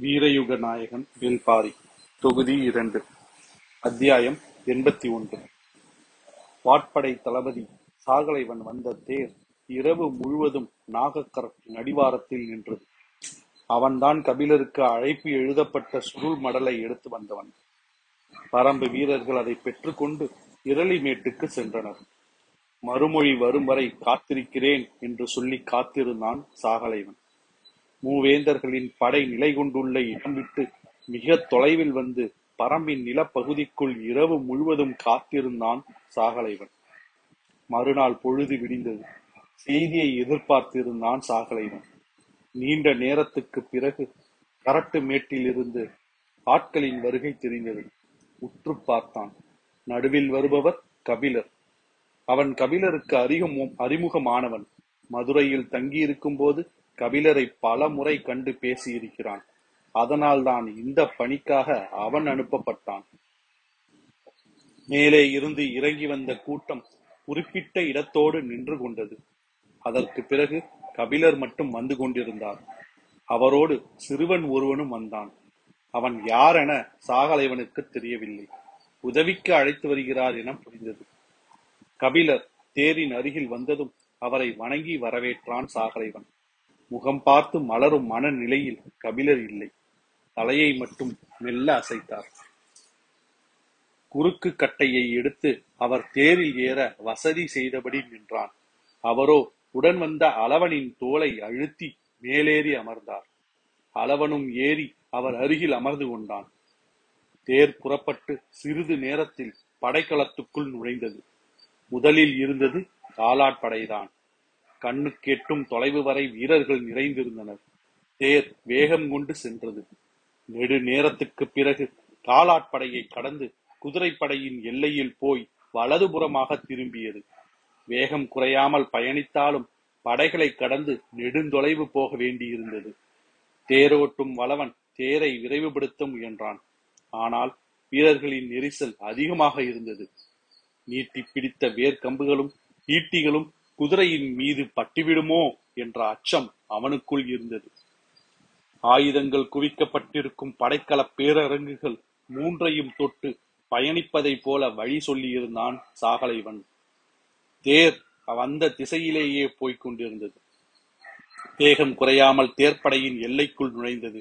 வீரயுக நாயகன் வேள்பாரி தொகுதி இரண்டு. அத்தியாயம் எண்பத்தி ஒன்று. வாட்படை தளபதி சாகலைவன் வந்த தேர் இரவு முழுவதும் நாகக்கரத்தின் அடிவாரத்தில் நின்றது. அவன்தான் கபிலருக்கு அழைப்பு எழுதப்பட்ட சுருள் மடலை எடுத்து வந்தவன். பரம்பு வீரர்கள் அதை பெற்றுக்கொண்டு இரளிமேட்டுக்கு சென்றனர். மறுமொழி வரும் வரை காத்திருக்கிறேன் என்று சொல்லி காத்திருந்தான் சாகலைவன். மூவேந்தர்களின் படை நிலை கொண்டுள்ள இடம் விட்டு மிக தொலைவில் வந்து பரம்பின் நிலப்பகுதிக்குள் இரவு முழுவதும் காத்திருந்தான் சாகலைவன். மறுநாள் பொழுது விடிந்தது. செய்தியை எதிர்பார்த்திருந்தான் சாகலைவன். நீண்ட நேரத்துக்கு பிறகு கரட்டு மேட்டிலிருந்து ஆட்களின் வருகை தெரிந்தது. உற்று பார்த்தான். நடுவில் வருபவர் கபிலர். அவன் கபிலருக்கு அறிமுகம் அறிமுகமானவன். மதுரையில் தங்கியிருக்கும் போது கபிலரை பல முறை கண்டு பேசியிருக்கிறான். அதனால்தான் இந்த பணிக்காக அவன் அனுப்பப்பட்டான். மேலே இருந்து இறங்கி வந்த கூட்டம் குறிப்பிட்ட இடத்தோடு நின்று கொண்டது. அதற்கு பிறகு கபிலர் மட்டும் வந்து கொண்டிருந்தார். அவரோடு சிறுவன் ஒருவனும் வந்தான். அவன் யார் என சாகலைவனுக்கு தெரியவில்லை. உதவிக்கு அழைத்து வருகிறார் என புரிந்தது. கபிலர் தேரின் அருகில் வந்ததும் அவரை வணங்கி வரவேற்றான் சாகலைவன். முகம் பார்த்து மலரும் மனநிலையில் கபிலர் இல்லை. தலையை மட்டும் மெல்ல அசைத்தார். குறுக்கு கட்டையை எடுத்து அவர் தேரில் ஏற வசதி செய்தபடி நின்றான். அவரோ உடன் வந்த அளவனின் தோலை அழுத்தி மேலேறி அமர்ந்தார். அளவனும் ஏறி அவர் அருகில் அமர்ந்து கொண்டான். தேர் புறப்பட்டு சிறிது நேரத்தில் படைக்களத்துக்குள் நுழைந்தது. முதலில் இருந்தது காலாட்படைதான் கண்ணுக்கெட்டும் தொலைவு வரை வீரர்கள் நிறைந்திருந்தனர். தேர் வேகம் கொண்டு சென்றது. நெடு நேரத்துக்கு பிறகு காலாட்படையை கடந்து குதிரைப்படையின் எல்லையில் போய் வலதுபுறமாக திரும்பியது. வேகம் குறையாமல் பயணித்தாலும் படைகளை கடந்து நெடுந்தொலைவு போக வேண்டியிருந்தது. தேரோட்டும் வளவன் தேரை விரைவுபடுத்த முயன்றான். ஆனால் வீரர்களின் நெரிசல் அதிகமாக இருந்தது. நீட்டி பிடித்த வேர்க்கம்புகளும் ஈட்டிகளும் குதிரையின் மீது பட்டுவிடுமோ என்ற அச்சம் அவனுக்குள் இருந்தது. ஆயுதங்கள் குவிக்கப்பட்டிருக்கும் படைக்கல பேரரங்குகள் மூன்றையும் தொட்டு பயணிப்பதைப் போல வழி சொல்லியிருந்தான் சாகலைவன். தேர் வந்த திசையிலேயே போய்க் கொண்டிருந்தது. வேகம் குறையாமல் தேர்ப்படையின் எல்லைக்குள் நுழைந்தது.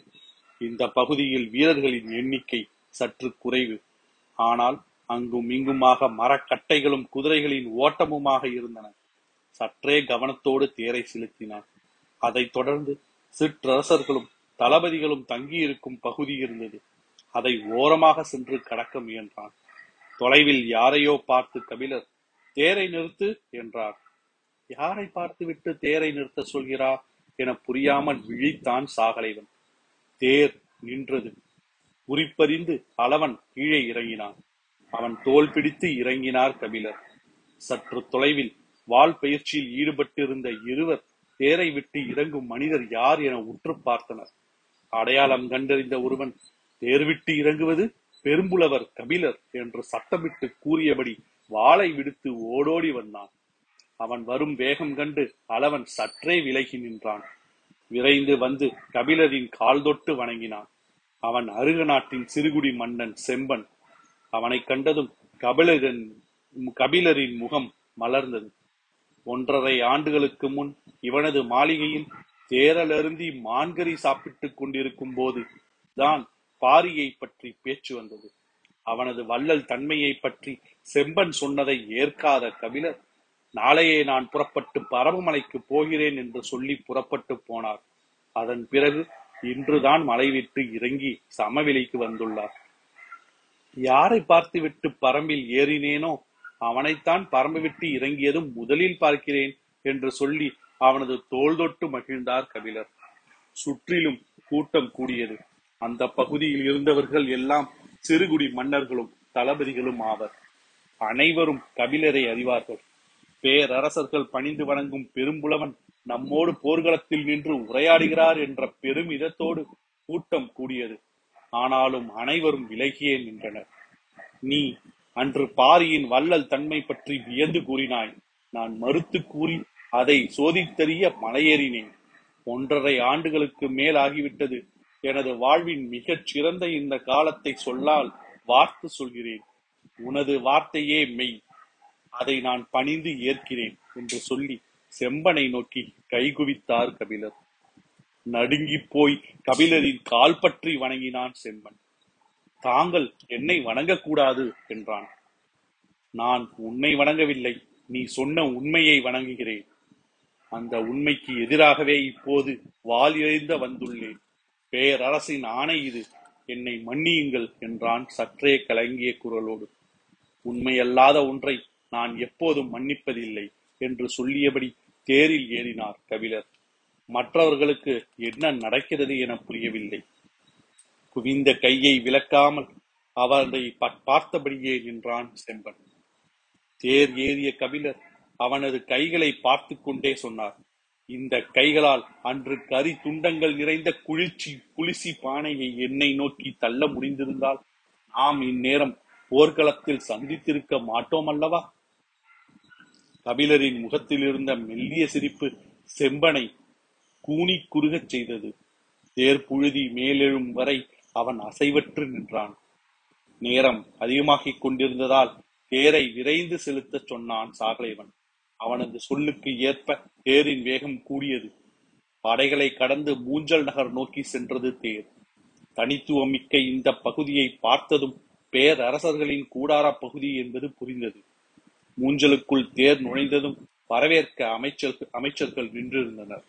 இந்த பகுதியில் வீரர்களின் எண்ணிக்கை சற்று குறைவு. ஆனால் அங்கும் இங்குமாக மரக்கட்டைகளும் குதிரைகளின் ஓட்டமுமாக இருந்தன. சற்றே கவனத்தோடு தேரை செலுத்தினான். அதைத் தொடர்ந்து சிற்றரசர்களும் தளபதிகளும் தங்கியிருக்கும் பகுதி இருந்தது. அதை ஓரமாக சென்று கடக்க முயன்றான். தொலைவில் யாரையோ பார்த்து கபிலர் தேரை நிறுத்து என்றார். யாரை பார்த்துவிட்டு தேரை நிறுத்த சொல்கிறார் என புரியாமல் விழித்தான் சாகலைவன். தேர் நின்றது. குறிப்பறிந்து அளவன் கீழே இறங்கினான். அவன் தோல் பிடித்து இறங்கினார் கபிலர். சற்று தொலைவில் வால் பயிற்சியில் ஈடுபட்டிருந்த இருவர் தேரை விட்டு இறங்கும் மனிதர் யார் என உற்று பார்த்தனர். அடையாளம் கண்டறிந்த ஒருவன் தேர் விட்டு இறங்குவது பெரும்புலவர் கபிலர் என்று சத்தமிட்டு கூறியபடி வாளை விடுத்து ஓடோடி வந்தான். அவன் வரும் வேகம் கண்டு அளவன் சற்றே விலகி நின்றான். விரைந்து வந்து கபிலரின் கால் தொட்டு வணங்கினான். அவன் அருக நாட்டின் சிறுகுடி மன்னன் செம்பன். அவனை கண்டதும் கபிலரின் கபிலரின் முகம் மலர்ந்தது. ஒன்றரை ஆண்டுகளுக்கு முன் இவனது மாளிகையில் தேரலருந்தி மான்கறி சாப்பிட்டுக் கொண்டிருக்கும் போது தான் பாரியை பற்றி பேச்சு வந்தது. அவனது வள்ளல் தன்மையை பற்றி செம்பன் சொன்னதை ஏற்காத கபிலர் நாளையே நான் புறப்பட்டு பரமமலைக்கு போகிறேன் என்று சொல்லி புறப்பட்டு போனார். அதன் பிறகு இன்றுதான் மலை விட்டு இறங்கி சமவெளிக்கு வந்துள்ளார். யாரை பார்த்துவிட்டு பரம்பில் ஏறினேனோ அவனைத்தான் பரம்பு விட்டு இறங்கியதும் முதலில் பார்க்கிறேன் என்று சொல்லி அவனது தோல் தொட்டு மகிழ்ந்தார் கபிலர். சுற்றிலும் கூட்டம் கூடியது. அந்த பகுதியில் இருந்தவர்கள் எல்லாம் சிறுகுடி மன்னர்களும் தளபதிகளும் ஆவர். அனைவரும் கபிலரை அறிவார்கள். பேரரசர்கள் பணிந்து வணங்கும் பெரும்புலவன் நம்மோடு போர்க்களத்தில் நின்று உரையாடுகிறார் என்ற பெருமிதத்தோடு கூட்டம் கூடியது. ஆனாலும் அனைவரும் விலகியே நின்றனர். நீ அன்று பாரியின் வள்ளல் தன்மை பற்றி வியந்து கூறினாய். நான் மறுத்து கூறி அதை சோதித்தறிய மலையேறினேன். ஒன்றரை ஆண்டுகளுக்கு மேல் ஆகிவிட்டது எனது வாழ்வின் மிகச் சிறந்த இந்த காலத்தை சொல்லால் வார்த்து சொல்கிறேன். உனது வார்த்தையே மெய். அதை நான் பணிந்து ஏற்கிறேன் என்று சொல்லி செம்பனை நோக்கி கைகுவித்தார் கபிலர். நடுங்கிப் போய் கபிலரின் கால் பற்றி வணங்கினான் செம்பன். தாங்கள் என்னை வணங்கக்கூடாது என்றான். நான் உன்னை வணங்கவில்லை நீ சொன்ன உண்மையை வணங்குகிறேன். அந்த உண்மைக்கு எதிராகவே இப்போது வால் எறிந்த வந்துள்ளேன். பேரரசின் ஆணை இது என்னை மன்னியுங்கள் என்றான் சற்றே கலங்கிய குரலோடு. உண்மையல்லாத ஒன்றை நான் எப்போதும் மன்னிப்பதில்லை என்று சொல்லியபடி தேரில் ஏறினார் கபிலர். மற்றவர்களுக்கு என்ன நடக்கிறது என புரியவில்லை. குவிந்த கையை விலக்காமல் அவரை பார்த்தபடியே நின்றான் செம்பன். தேர் ஏறிய கபிலர் அவனது கைகளை பார்த்து கொண்டே சொன்னார். இந்த கைகளால் அன்று கரி துண்டங்கள் நிறைந்த குளிர்ச்சி குளிசி பானையை என்னை நோக்கி தள்ள முடிந்திருந்தால் நாம் இந்நேரம் போர்க்களத்தில் சந்தித்திருக்க மாட்டோம் அல்லவா கபிலரின் முகத்தில் இருந்த மெல்லிய சிரிப்பு செம்பனை கூனி குறுகச் செய்தது. தேர் புழுதி மேலெழும் வரை அவன் அசைவற்று நின்றான். நேரம் அதிகமாகிக் கொண்டிருந்ததால் தேரை விரைந்து செலுத்தச் சொன்னான் சாகலைவன். அவனது சொல்லுக்கு ஏற்ப தேரின் வேகம் கூடியது. படைகளை கடந்து மூஞ்சல் நகர் நோக்கி சென்றது தேர். தனித்துவம் மிக்க இந்த பகுதியை பார்த்ததும் பேரரசர்களின் கூடார பகுதி என்பது புரிந்தது. மூஞ்சலுக்குள் தேர் நுழைந்ததும் வரவேற்க அமைச்சர் அமைச்சர்கள் நின்றிருந்தனர்.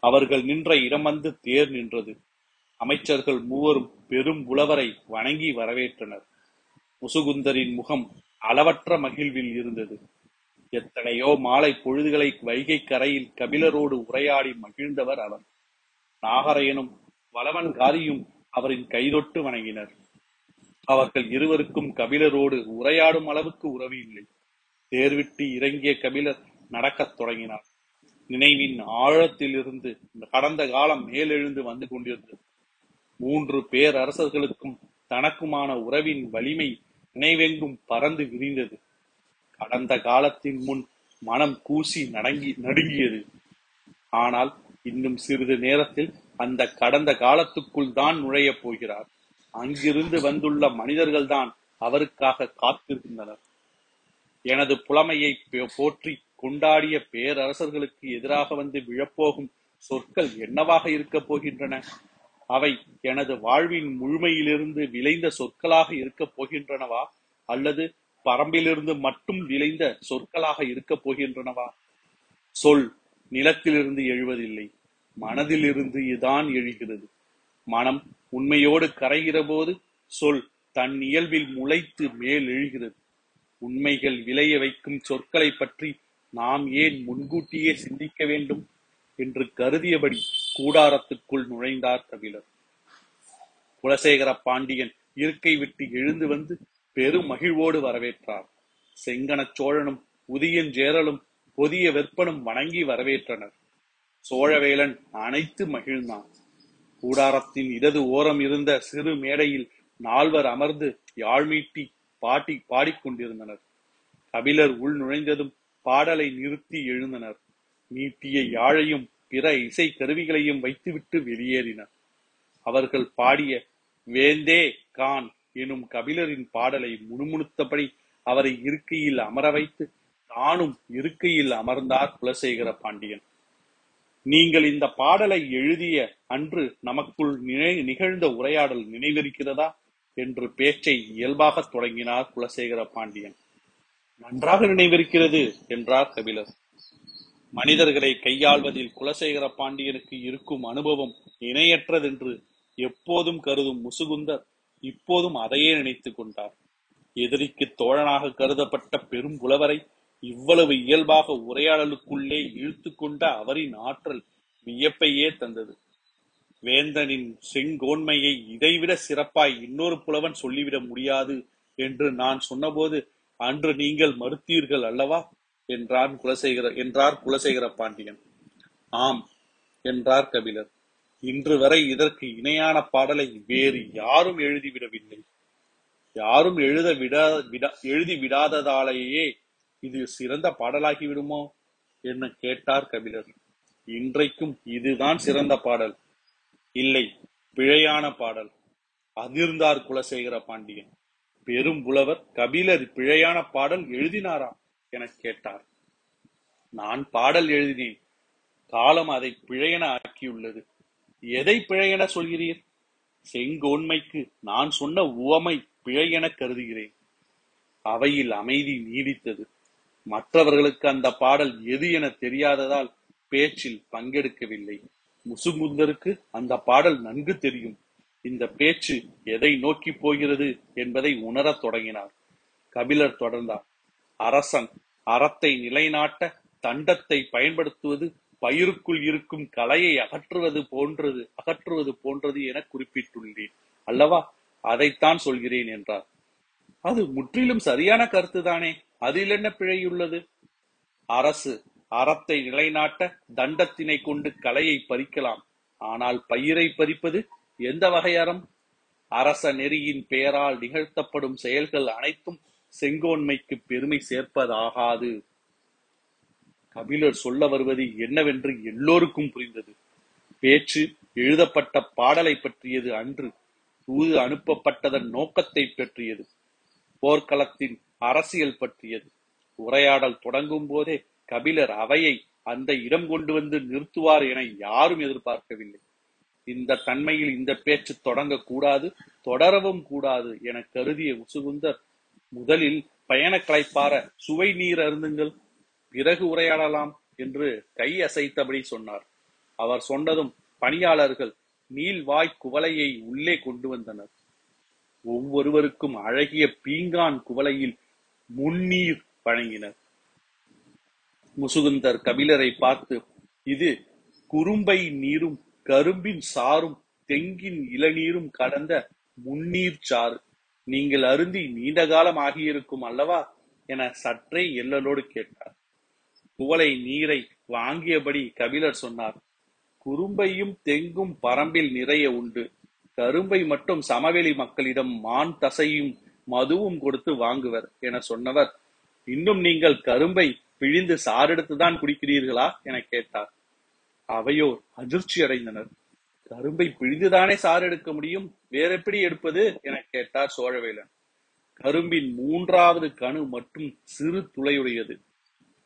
அவர்கள் நின்ற இடம் வந்து தேர் நின்றது. அமைச்சர்கள் மூவரும் பெரும் புலவரை வணங்கி வரவேற்றனர். முசுகுந்தரின் முகம் அளவற்ற மகிழ்வில் இருந்தது. எத்தனையோ மாலை பொழுதுகளை வைகை கரையில் கபிலரோடு உரையாடி மகிழ்ந்தவர் அவர். நாகரையனும் வளவன் காரியும் அவரின் கைதொட்டு வணங்கினர். அவர்கள் இருவருக்கும் கபிலரோடு உரையாடும் அளவுக்கு உறவு இல்லை. தேர்விட்டு இறங்கிய கபிலர் நடக்கத் தொடங்கினார். நினைவின் ஆழத்திலிருந்து கடந்த காலம் மேலெழுந்து வந்து கொண்டிருந்தது. மூன்று பேரரசர்களுக்கும் தனக்குமான உறவின் வலிமை நினைவெங்கும் பறந்து விரிந்தது. கடந்த காலத்தின் முன் மனம் கூசி நடங்கி நடுங்கியது. ஆனால் இன்னும் சிறிது நேரத்தில் அந்த கடந்த காலத்துக்குள் தான் நுழையப் போகிறார். அங்கிருந்து வந்துள்ள மனிதர்கள்தான் அவருக்காக காத்திருக்கின்றனர். எனது புலமையை போற்றி கொண்டாடிய பேரரசர்களுக்கு எதிராக வந்து விழப்போகும் சொற்கள் என்னவாக இருக்கப் போகின்றன? அவை எனது வாழ்வின் முழுமையிலிருந்து விளைந்த சொற்களாக இருக்கப் போகின்றனவா? அல்லது பரம்பிலிருந்து மட்டும் விளைந்த சொற்களாக இருக்கப் போகின்றனவா? சொல் நிலத்திலிருந்து எழுவதில்லை மனதிலிருந்து இதான் எழுகிறது. மனம் உண்மையோடு கரைகிற போது சொல் தன் இயல்பில் முளைத்து மேல் எழுகிறது. உண்மைகள் விளைய வைக்கும் சொற்களை பற்றி நாம் ஏன் முன்கூட்டியே சிந்திக்க வேண்டும்? என்று கருதியபடி கூடாரத்துக்குள் நுழைந்தார் கபிலர். குலசேகர பாண்டியன் இருக்கை விட்டு எழுந்து வந்து பெரும் மகிழ்வோடு வரவேற்றார். செங்கனச் சோழனும் உதியஞ்சேரலும் பொதிய வெப்பனும் வணங்கி வரவேற்றனர். சோழவேலன் அனைத்து மகிழ்ந்தான். கூடாரத்தின் இடது ஓரம் இருந்த சிறு மேடையில் நால்வர் அமர்ந்து யாழ்மீட்டி பாட்டி பாடிக்கொண்டிருந்தனர். கபிலர் உள் நுழைந்ததும் பாடலை நிறுத்தி எழுந்தனர். நீட்டிய யாழையும் பிற இசை கருவிகளையும் வைத்துவிட்டு வெளியேறினர். அவர்கள் பாடிய வேந்தே கான் எனும் கபிலரின் பாடலை முணுமுணுத்தபடி அவரை இருக்கையில் அமர வைத்து தானும் இருக்கையில் அமர்ந்தார் குலசேகர பாண்டியன். நீங்கள் இந்த பாடலை எழுதிய அன்று நமக்குள் நினை நிகழ்ந்த உரையாடல் நினைவிருக்கிறதா? என்று பேச்சை இயல்பாக தொடங்கினார் குலசேகர பாண்டியன். நன்றாக நினைவிருக்கிறது என்றார் கபிலர். மனிதர்களை கையாள்வதில் குலசேகர பாண்டியனுக்கு இருக்கும் அனுபவம் இணையற்றதென்று எப்போதும் கருதும் முசுகுந்தர் இப்போதும் அதையே நினைத்துக் கொண்டார். எதிரிக்கு தோழனாக கருதப்பட்ட பெரும் புலவரை இவ்வளவு இயல்பாக உரையாடலுக்குள்ளே இழுத்து கொண்ட அவரின் ஆற்றல் வியப்பையே தந்தது. வேந்தனின் செங்கோன்மையை இதைவிட சிறப்பாய் இன்னொரு புலவன் சொல்லிவிட முடியாது என்று நான் சொன்னபோது அன்று நீங்கள் மறுத்தீர்கள் அல்லவா? என்றான் குலசேகர என்றார் குலசேகர பாண்டியன். ஆம் என்றார் கபிலர். இன்று வரை இதற்கு இணையான பாடலை வேறு யாரும் எழுதிவிடவில்லை யாரும் எழுத விடா விடா எழுதி விடாததாலேயே இது சிறந்த பாடலாகி விடுமோ என்று கேட்டார் கபிலர். இன்றைக்கும் இதுதான் சிறந்த பாடல். இல்லை பிழையான பாடல். அதிர்ந்தார் குலசேகர பாண்டியன். பெரும் புலவர் கபிலர் பிழையான பாடல் எழுதினாராம். எனக் கேட்டார். நான் பாடல் எழுதினேன். காலம் அதை பிழையென ஆக்கியுள்ளது. எதை பிழையென சொல்கிறீர்? செங்கோன்மைக்கு நான் சொன்ன உவமை பிழையென கருதுகிறேன். அவையில் அமைதி நீடித்தது. மற்றவர்களுக்கு அந்த பாடல் எது என தெரியாததால் பேச்சில் பங்கெடுக்கவில்லை. முசுகுந்தருக்கு அந்த பாடல் நன்கு தெரியும். இந்த பேச்சு எதை நோக்கி போகிறது என்பதை உணரத் தொடங்கினார். கபிலர் தொடர்ந்தார். அரசன் அறத்தை நிலைநாட்ட தண்டத்தை பயன்படுத்துவது பயிருக்குள் இருக்கும் கலையை அகற்றுவது போன்றது அகற்றுவது போன்றது என குறிப்பிட்டுள்ளேன். அல்லவா? அதைத்தான் சொல்கிறேன் என்றார். அது முற்றிலும் சரியான கருத்துதானே? அதில் என்ன பிழையுள்ளது? அரசு அறத்தை நிலைநாட்ட தண்டத்தினை கொண்டு கலையை பறிக்கலாம். ஆனால் பயிரை பறிப்பது எந்த வகை அறம் அரச நெறியின் பெயரால் நிகழ்த்தப்படும் செயல்கள் அனைத்தும் செங்கோன்மைக்கு பெருமை சேர்ப்பதாகாது. கபிலர் சொல்ல வருவது என்னவென்று எல்லோருக்கும் புரிந்தது. பேச்சு எழுதப்பட்ட பாடலை பற்றியது அன்று தூது அனுப்பப்பட்டதன் நோக்கத்தை பற்றியது. போர்க்களத்தின் அரசியல் பற்றியது. உரையாடல் தொடங்கும் போதே கபிலர் அவையை அந்த இடம் கொண்டு வந்து நிறுத்துவார் என யாரும் எதிர்பார்க்கவில்லை. இந்த தன்மையில் இந்த பேச்சு தொடங்கக்கூடாது தொடரவும் கூடாது என கருதிய உசுகுந்தர் முதலில் பயணக் களைப்பார சுவை நீர் அருந்துங்கள் பிறகு உரையாடலாம் என்று கை அசைத்தபடி சொன்னார். அவர் சொன்னதும் பணியாளர்கள் நீள்வாய் குவளையை உள்ளே கொண்டு வந்தனர். ஒவ்வொருவருக்கும் அழகிய பீங்கான் குவளையில் முன்னீர் வழங்கினர். முசுகுந்தர் கபிலரை பார்த்து இது குறும்பை நீரும் கரும்பின் சாரும் தெங்கின் இளநீரும் கடந்த முன்னீர் சாறு நீங்கள் அருந்தி நீண்ட காலம் ஆகியிருக்கும் அல்லவா? என சற்றே எல்லலோடு கேட்டார். குவளை நீரை வாங்கியபடி கபிலர் சொன்னார் குறும்பையும் தெங்கும் பரம்பில் நிறைய உண்டு. கரும்பை மட்டும் சமவெளி மக்களிடம் மான் தசையும் மதுவும் கொடுத்து வாங்குவர் என சொன்னவர். இன்னும் நீங்கள் கரும்பை பிழிந்து சாரெடுத்துதான் குடிக்கிறீர்களா? என கேட்டார். அவையோர் அதிர்ச்சி அடைந்தனர் கரும்பை பிழிந்துதானே சாறு எடுக்க முடியும்? வேற எப்படி எடுப்பது? என கேட்டார் சோழவேலன். கரும்பின் மூன்றாவது கணு மட்டும் சிறு துளையுடையது.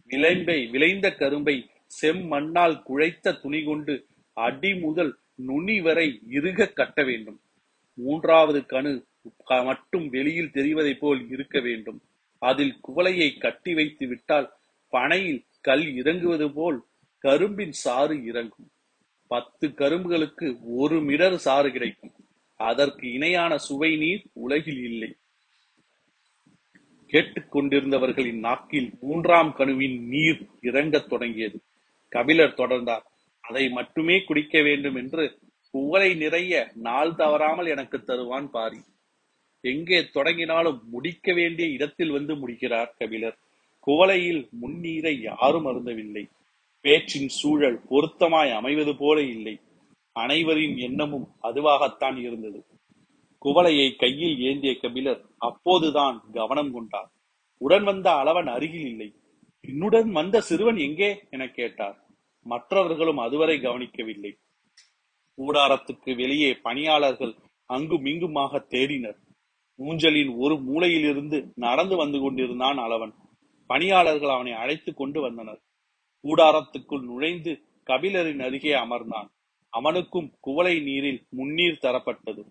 விளைம்பை விளைந்த கரும்பை செம்மண்ணால் குழைத்த துணி கொண்டு அடி முதல் நுனி வரை இறுக கட்ட வேண்டும். மூன்றாவது கணு மட்டும் வெளியில் தெரிவதை போல் இருக்க வேண்டும். அதில் குவளையை கட்டி வைத்து விட்டால் பனையில் கல் இறங்குவது போல் கரும்பின் சாறு இறங்கும். பத்து கரும்புகளுக்கு ஒரு மிடர் சாறு கிடைக்கும். அதற்கு இணையான சுவை நீர் உலகில் இல்லை. கேட்டுக்கொண்டிருந்தவர்களின் நாக்கில் மூன்றாம் கணுவின் நீர் இறங்கத் தொடங்கியது. கபிலர் தொடர்ந்தார் அதை மட்டுமே குடிக்க வேண்டும் என்று குவளை நிறைய நாள் தவறாமல் எனக்கு தருவான் பாரி. எங்கே தொடங்கினாலும் முடிக்க வேண்டிய இடத்தில் வந்து முடிக்கிறார் கபிலர். குவளையில் முன்னீரை யாரும் அருந்தவில்லை. பேச்சின் சூழல் பொருத்தமாய் அமைவது போல இல்லை. அனைவரின் எண்ணமும் அதுவாகத்தான் இருந்தது. குவளையை கையில் ஏந்திய கபிலர் அப்போதுதான் கவனம் கொண்டார். உடன் வந்த அளவன் அருகில் இல்லை. என்னுடன் வந்த சிறுவன் எங்கே? என கேட்டார். மற்றவர்களும் அதுவரை கவனிக்கவில்லை. கூடாரத்துக்கு வெளியே பணியாளர்கள் அங்கும் இங்குமாக தேடினர். ஊஞ்சலின் ஒரு மூலையிலிருந்து நடந்து வந்து கொண்டிருந்தான் அளவன். பணியாளர்கள் அவனை அழைத்து கொண்டு வந்தனர். கூடாரத்துக்குள் நுழைந்து கபிலரின் அருகே அமர்ந்தான். அவனுக்கும் குவளை நீரில் முன்னீர் தரப்பட்டது.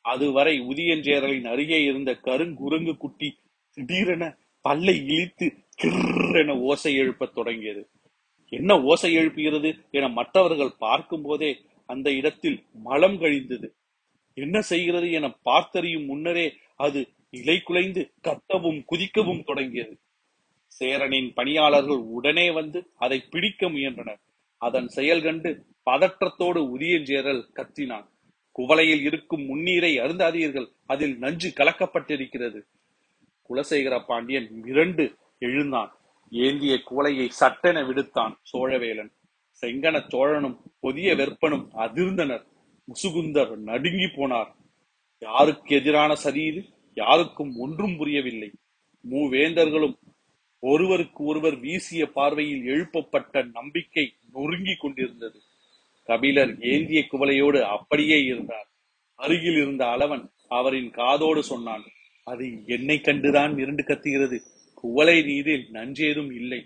அதுவரை உதியஞ்சேரலின் அருகே இருந்த கருங்குரங்கு குட்டி திடீரென பல்லை இழித்து கிர்ரென ஓசை எழுப்பத் தொடங்கியது. என்ன ஓசை எழுப்புகிறது என மற்றவர்கள் பார்க்கும் போதே அந்த இடத்தில் மலம் கழிந்தது. என்ன செய்கிறது என பார்த்தறியும் முன்னரே அது இலை குலைந்து கத்தவும் குதிக்கவும் தொடங்கியது. சேரனின் பணியாளர்கள் உடனே வந்து அதை பிடிக்க முயன்றனர். அதன் செயல் கண்டு பதற்றத்தோடு உதியஞ்சேரல் கத்தினான். குவளையில் இருக்கும் முன்னீரை அருந்தாதீர்கள். அதில் நஞ்சு கலக்கப்பட்டிருக்கிறது. குலசேகர பாண்டியன் மிரண்டு எழுந்தான். ஏந்திய குவளையை சட்டென விடுத்தான் சோழவேலன். செங்கன சோழனும் பொதிய வெப்பனும் அதிர்ந்தனர். முசுகுந்தர் நடுங்கி போனார். யாருக்கு எதிரான சதி இது? யாருக்கும் ஒன்றும் புரியவில்லை. மூவேந்தர்களும் ஒருவருக்கு ஒருவர் வீசிய பார்வையில் எழுப்பப்பட்ட நம்பிக்கை நொறுங்கிக் கொண்டிருந்தது. கபிலர் ஏந்திய குவளையோடு அப்படியே இருந்தார். அருகில் இருந்த அளவன் அவரின் காதோடு சொன்னான் அது என்னை கண்டுதான் இருண்டு கத்துகிறது. குவளை நீரில் நஞ்சேதும் இல்லை.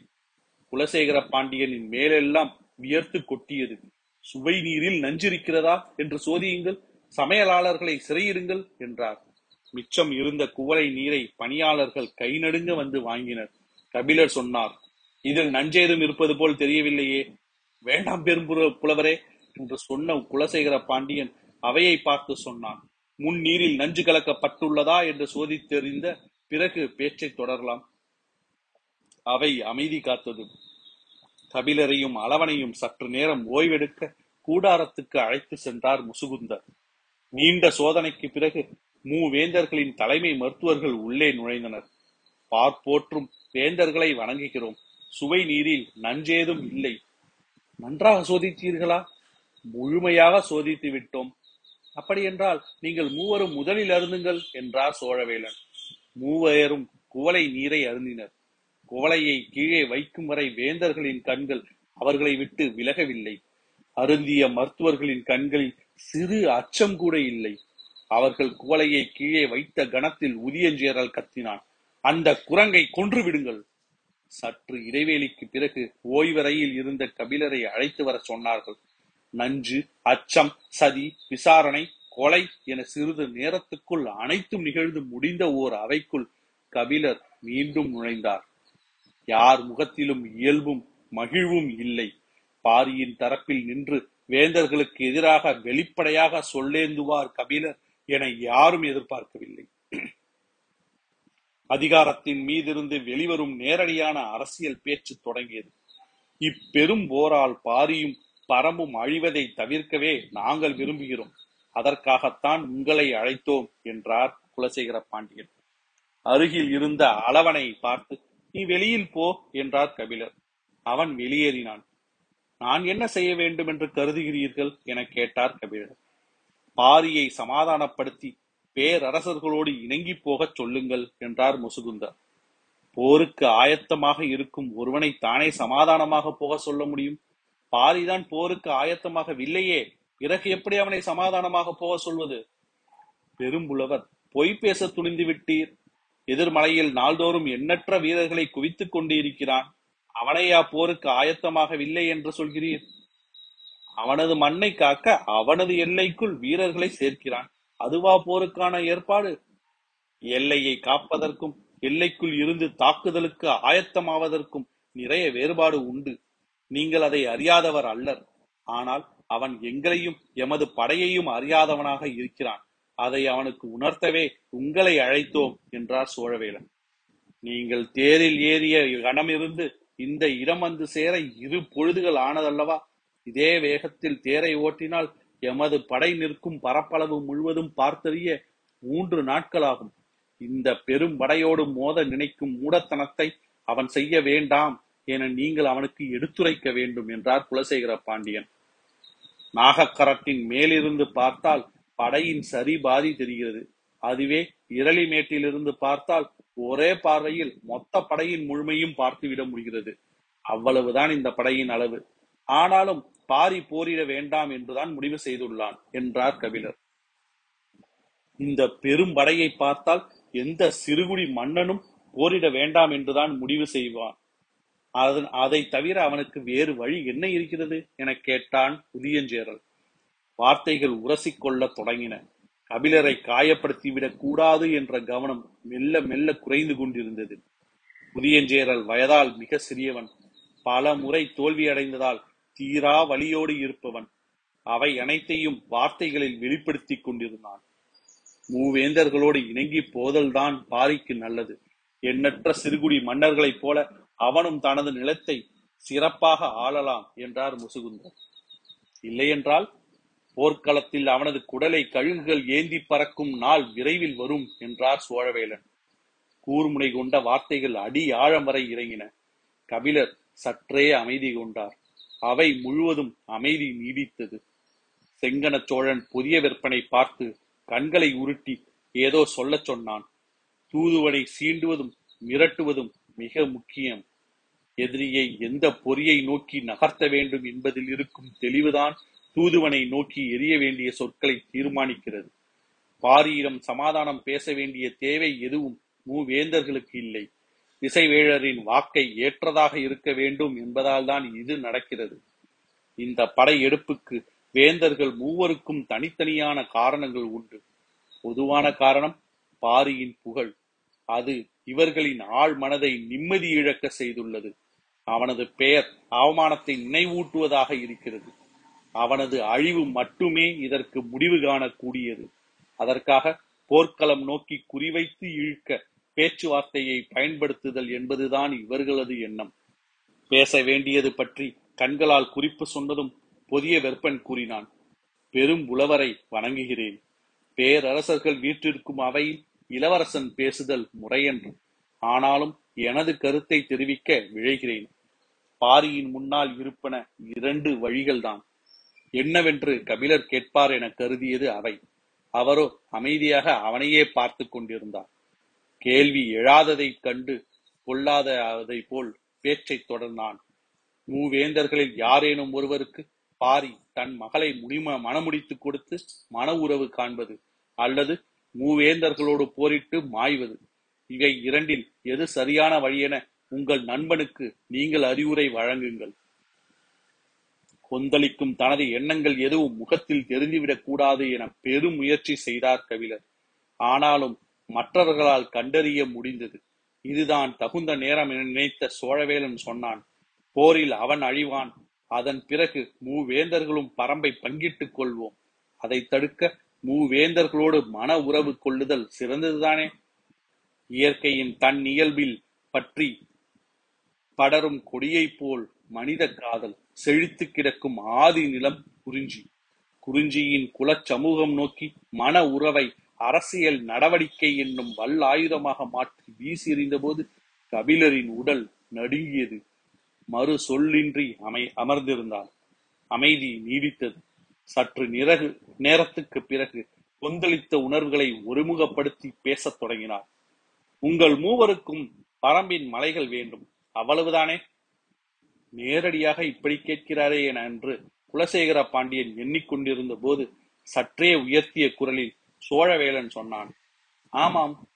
குலசேகர பாண்டியனின் மேலெல்லாம் வியர்த்து கொட்டியது. சுவை நீரில் நஞ்சிருக்கிறதா என்று சோதியுங்கள். சமையலாளர்களை சிறையிடுங்கள் என்றார். மிச்சம் இருந்த குவளை நீரை பணியாளர்கள் கை நடுங்க வந்து வாங்கினர். கபிலர் சொன்னார் இதில் நஞ்சேதும் இருப்பது போல் தெரியவில்லையே. வேண்டாம் பெரும் புலவரே என்று சொன்ன குலசேகர பாண்டியன் அவையை பார்த்து சொன்னான். முன் நீரில் நஞ்சு கலக்கப்பட்டுள்ளதா? என்று சோதித்தெறிந்த பிறகு பேச்சை தொடரலாம். அவை அமைதி காத்தது. கபிலரையும் அளவனையும் சற்று நேரம் ஓய்வெடுக்க கூடாரத்துக்கு அழைத்து சென்றார் முசுகுந்தர். நீண்ட சோதனைக்கு பிறகு மூவேந்தர்களின் தலைமை மருத்துவர்கள் உள்ளே நுழைந்தனர். பார்ப்போற்றும் வேந்தர்களை வணங்குகிறோம். சுவை நீரில் நஞ்சேதும் இல்லை. நன்றாக சோதித்தீர்களா? முழுமையாக சோதித்து விட்டோம். அப்படியென்றால் நீங்கள் மூவரும் முதலில் அருந்துங்கள் என்றார் சோழவேலன். மூவரும் குவளை நீரை அருந்தினர். குவளையை கீழே வைக்கும் வரை வேந்தர்களின் கண்கள் அவர்களை விட்டு விலகவில்லை. அருந்திய மருத்துவர்களின் கண்களில் சிறு அச்சம் கூட இல்லை. அவர்கள் குவளையை கீழே வைத்த கணத்தில் உதியஞ்சேரல் கத்தினான். அந்த குரங்கை கொன்று விடுங்கள். சற்று இடைவேளிக்கு பிறகு ஓய்வறையில் இருந்த கபிலரை அழைத்து வர சொன்னார்கள். நஞ்சு அச்சம் சதி விசாரணை கொலை என சிறிது நேரத்துக்குள் அனைத்தும் நிகழ்ந்து முடிந்த ஓர் அவைக்குள் கபிலர் மீண்டும் நுழைந்தார். யார் முகத்திலும் இயல்பும் மகிழ்வும் இல்லை. பாரியின் தரப்பில் நின்று வேந்தர்களுக்கு எதிராக வெளிப்படையாக சொல்லேந்துவார் கபிலர் என யாரும் எதிர்பார்க்கவில்லை. அதிகாரத்தின் மீதிருந்து வெளிவரும் நேரடியான அரசியல் பேச்சு தொடங்கியது. இப்பெரும் போரால் பாரியும் பரம்பும் அழிவதை தவிர்க்கவே நாங்கள் விரும்புகிறோம். அதற்காகத்தான் உங்களை அழைத்தோம் என்றார் குலசேகர பாண்டியன். அருகில் இருந்த அளவனை பார்த்து நீ வெளியில் போ என்றார் கபிலர். அவன் வெளியேறினான். நான் என்ன செய்ய வேண்டும் என்று கருதுகிறீர்கள்? என கேட்டார் கபிலர். பாரியை சமாதானப்படுத்தி பேரரசர்களோடு இணங்கி போகச் சொல்லுங்கள் என்றார் முசுகுந்தர். போருக்கு ஆயத்தமாக இருக்கும் ஒருவனை தானே சமாதானமாக போக சொல்ல முடியும்? பாரிதான் போருக்கு ஆயத்தமாகவில்லையே பிறகு எப்படி அவனை சமாதானமாக போக சொல்வது? பெரும்புலவர் பொய் பேச துணிந்து விட்டீர் எதிர்மலையில் நாள்தோறும் எண்ணற்ற வீரர்களை குவித்துக் கொண்டிருக்கிறான். அவனையா போருக்கு ஆயத்தமாகவில்லை என்று சொல்கிறீர்? அவனது மண்ணை காக்க அவனது எல்லைக்குள் வீரர்களை சேர்க்கிறான். அதுவா போருக்கான ஏற்பாடு? எல்லையை காப்பதற்கும் எல்லைக்குள் இருந்து தாக்குதலுக்கு ஆயத்தமாவதற்கும் நிறைய வேறுபாடு உண்டு. நீங்கள் அதை அறியாதவர் அல்லர். ஆனால் அவன் எங்களையும் எமது படையையும் அறியாதவனாக இருக்கிறான். அதை அவனுக்கு உணர்த்தவே உங்களை அழைத்தோம் என்றார் சோழவேலன். நீங்கள் தேரில் ஏறிய கணமிருந்து இந்த இடம் வந்து சேர இரு பொழுதுகள் ஆனதல்லவா? இதே வேகத்தில் தேரை ஓட்டினால் எமது படை நிற்கும் பரப்பளவு முழுவதும் பார்த்தறிய மூன்று நாட்களாகும். இந்த பெரும் படையோடு மோத நினைக்கும் மூடத்தனத்தை அவன் செய்ய வேண்டாம் என நீங்கள் அவனுக்கு எடுத்துரைக்க வேண்டும் என்றார் குலசேகர பாண்டியன். நாகக்கரட்டின் மேலிருந்து பார்த்தால் படையின் சரி பாதி தெரிகிறது. அதுவே இரளிமேட்டிலிருந்து பார்த்தால் ஒரே பார்வையில் மொத்த படையின் முழுமையும் பார்த்துவிட முடிகிறது. அவ்வளவுதான் இந்த படையின் அளவு. ஆனாலும் பாரி போரிட வேண்டாம் என்றுதான் முடிவு செய்துள்ளான் என்றார் கபிலர். இந்த பெரும் படையை பார்த்தால் எந்த சிறுகுடி மன்னனும் போரிட வேண்டாம் என்றுதான் முடிவு செய்வான். அதன் அதை தவிர அவனுக்கு வேறு வழி என்ன இருக்கிறது என கேட்டான் புதியஞ்சேரல் வார்த்தைகள் உரசிக்கொள்ள தொடங்கின. கபிலரை காயப்படுத்திவிடக் கூடாது என்ற கவனம் மெல்ல மெல்ல குறைந்து கொண்டிருந்தது. உதியஞ்சேரல் வயதால் மிக சிறியவன். பல முறை தோல்வியடைந்ததால் தீரா வலியோடு இருப்பவன். அவை அனைத்தையும் வார்த்தைகளில் வெளிப்படுத்திக் கொண்டிருந்தான். மூவேந்தர்களோடு இணங்கி போதல்தான் பாரிக்கு நல்லது. எண்ணற்ற சிறுகுடி மன்னர்களைப் போல அவனும் தனது நிலத்தை சிறப்பாக ஆளலாம் என்றார் முசுகுந்தர் இல்லையென்றால் போர்க்களத்தில் அவனது குடலை கழுகுகள் ஏந்தி பறக்கும் நாள் விரைவில் வரும் என்றார் சோழவேலன். கூர்முனை கொண்ட வார்த்தைகள் அடி ஆழம் வரை இறங்கின. கபிலர் சற்றே அமைதி கொண்டார். அவை முழுவதும் அமைதி நீடித்தது. செங்கன சோழன் புதிய விற்பனை பார்த்து கண்களை உருட்டி ஏதோ சொல்லச் சொன்னான். தூதுவனை சீண்டுவதும் மிரட்டுவதும் மிக முக்கியம். எதிரியை எந்த பொறியை நோக்கி நகர்த்த வேண்டும் என்பதில் இருக்கும் தெளிவுதான் தூதுவனை நோக்கி எரிய வேண்டிய சொற்களை தீர்மானிக்கிறது. பாரியிடம் சமாதானம் பேச வேண்டிய தேவை எதுவும் மூவேந்தர்களுக்கு இல்லை. இசைவேழரின் வாக்கை ஏற்றதாக இருக்க வேண்டும் என்பதால் தான் இது நடக்கிறது. இந்த படையெடுப்புக்கு வேந்தர்கள் மூவருக்கும் தனித்தனியான காரணங்கள் உண்டு. பொதுவான காரணம் பாரியின் புகழ். அது இவர்களின் ஆழ் மனதை நிம்மதி இழக்க செய்துள்ளது. அவனது பெயர் அவமானத்தை நினைவூட்டுவதாக இருக்கிறது. அவனது அழிவு மட்டுமே இதற்கு முடிவு காணக்கூடியது. அதற்காக போர்க்களம் நோக்கி குறிவைத்து இழுக்க பேச்சுவார்த்தையை பயன்படுத்துதல் என்பதுதான் இவர்களது எண்ணம். பேச வேண்டியது பற்றி கண்களால் குறிப்பு சொன்னதும் புதிய வெப்பன் கூறினான் பெரும் உழவரை வணங்குகிறேன். பேரரசர்கள் வீற்றிருக்கும் அவையில் இளவரசன் பேசுதல் முறையன்று. ஆனாலும் எனது கருத்தை தெரிவிக்க விழைகிறேன். பாரியின் முன்னால் இருப்பன இரண்டு வழிகள்தான். என்னவென்று கபிலர் கேட்பார் என கருதியது அவை. அவரோ அமைதியாக அவனையே பார்த்து கொண்டிருந்தார். கேள்வி எழாததைக் கண்டு கொள்ளாததை போல் பேச்சைத் தொடர்ந்தான். மூவேந்தர்களில் யாரேனும் ஒருவருக்கு பாரி தன் மகளை முடிம மணமுடித்துக் கொடுத்து மன உறவு காண்பது அல்லது மூவேந்தர்களோடு போரிட்டு மாய்வது. இவை இரண்டில் எது சரியான வழியென உங்கள் நண்பனுக்கு நீங்கள் அறிவுரை வழங்குங்கள். கொந்தளிக்கும் தனது எண்ணங்கள் எதுவும் முகத்தில் தெரிந்துவிடக் கூடாது என பெரும் முயற்சி செய்தார் கவிழர் ஆனாலும் மற்றவர்களால் கண்டறிய முடிந்தது. இதுதான் தகுந்த நேரம் என நினைத்த சோழவேலன் சொன்னான். போரில் அவன் அழிவான். அதன் பிறகு மூவேந்தர்களும் பரம்பை பங்கிட்டுக் கொள்வோம். அதை தடுக்க மூவேந்தர்களோடு மன உறவு கொள்ளுதல் சிறந்ததுதானே? இயற்கையின் தன் இயல்பில் பற்றி படரும் கொடியைப் போல் மனித காதல் செழித்து கிடக்கும் ஆதி நிலம் குறிஞ்சி. குறிஞ்சியின் குலச்சமூகம் நோக்கி மன உறவை அரசியல் நடவடிக்கை என்னும் வல்லாயுதமாக மாற்றி வீசி எறிந்தபோது கபிலரின் உடல் நடுங்கியது. மறு சொல்லின்றி அமை அமர்ந்திருந்தார். அமைதி நீடித்தது. சற்று நிறகு நேரத்துக்கு பிறகு கொந்தளித்த உணர்வுகளை ஒருமுகப்படுத்தி பேசத் தொடங்கினார். உங்கள் மூவருக்கும் பரம்பின் மலைகள் வேண்டும். அவ்வளவுதானே? நேரடியாக இப்படி கேட்கிறாரே என என்று குலசேகர பாண்டியன் எண்ணிக்கொண்டிருந்த போது சற்றே உயர்த்திய குரலில் சோழவேலன் சொன்னான். ஆமாம்.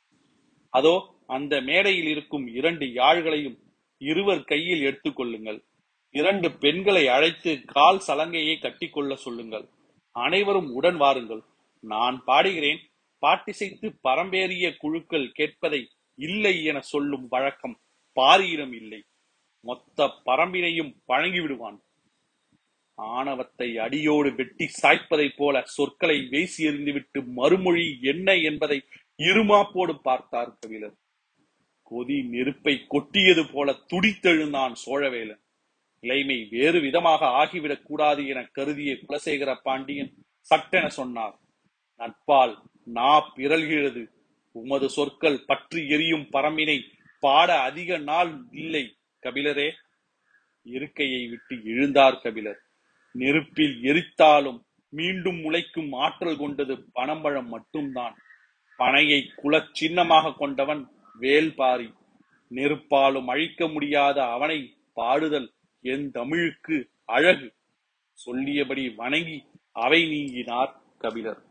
அதோ அந்த மேடையில் இருக்கும் இரண்டு யாழ்களையும் இருவர் கையில் எடுத்துக்கொள்ளுங்கள் இரண்டு பெண்களை அழைத்து கால் சலங்கையை கட்டிக்கொள்ள சொல்லுங்கள். அனைவரும் உடன் வாருங்கள். நான் பாடுகிறேன். பாட்டிசைத்து பரம்பேறிய குழுக்கள் கேட்பதை இல்லை என சொல்லும் வழக்கம் பாரியிடம் இல்லை. மொத்த பரம்பினையும் வழங்கி விடுவான் ஆணவத்தை அடியோடு வெட்டி சாய்ப்பதைப் போல சொற்களை வீசி எறிந்துவிட்டு மறுமொழி என்ன என்பதை இருமாப்போடு பார்த்தார் கபிலர். கொதி நெருப்பை கொட்டியது போல துடித்தெழுந்தான் சோழவேலன். நிலைமை வேறு விதமாக ஆகிவிடக் கூடாது என கருதிய குலசேகர பாண்டியன் சட்டென சொன்னார். நட்பால் நா பிறல்கிறது உமது சொற்கள் பற்றி எரியும் பரம்பினை பாட அதிக நாள் இல்லை கபிலரே. இருக்கையை விட்டு எழுந்தார் கபிலர். நெருப்பில் எரித்தாலும் மீண்டும் முளைக்கும் ஆற்றல் கொண்டது பனம்பழம் மட்டும்தான். பனையை குலச் சின்னமாக கொண்டவன் வேல்பாரி நெருப்பாலும் அழிக்க முடியாத அவனை பாடுதல் என் தமிழுக்கு அழகு. சொல்லியபடி வணங்கி அவை நீங்கினார் கபிலர்.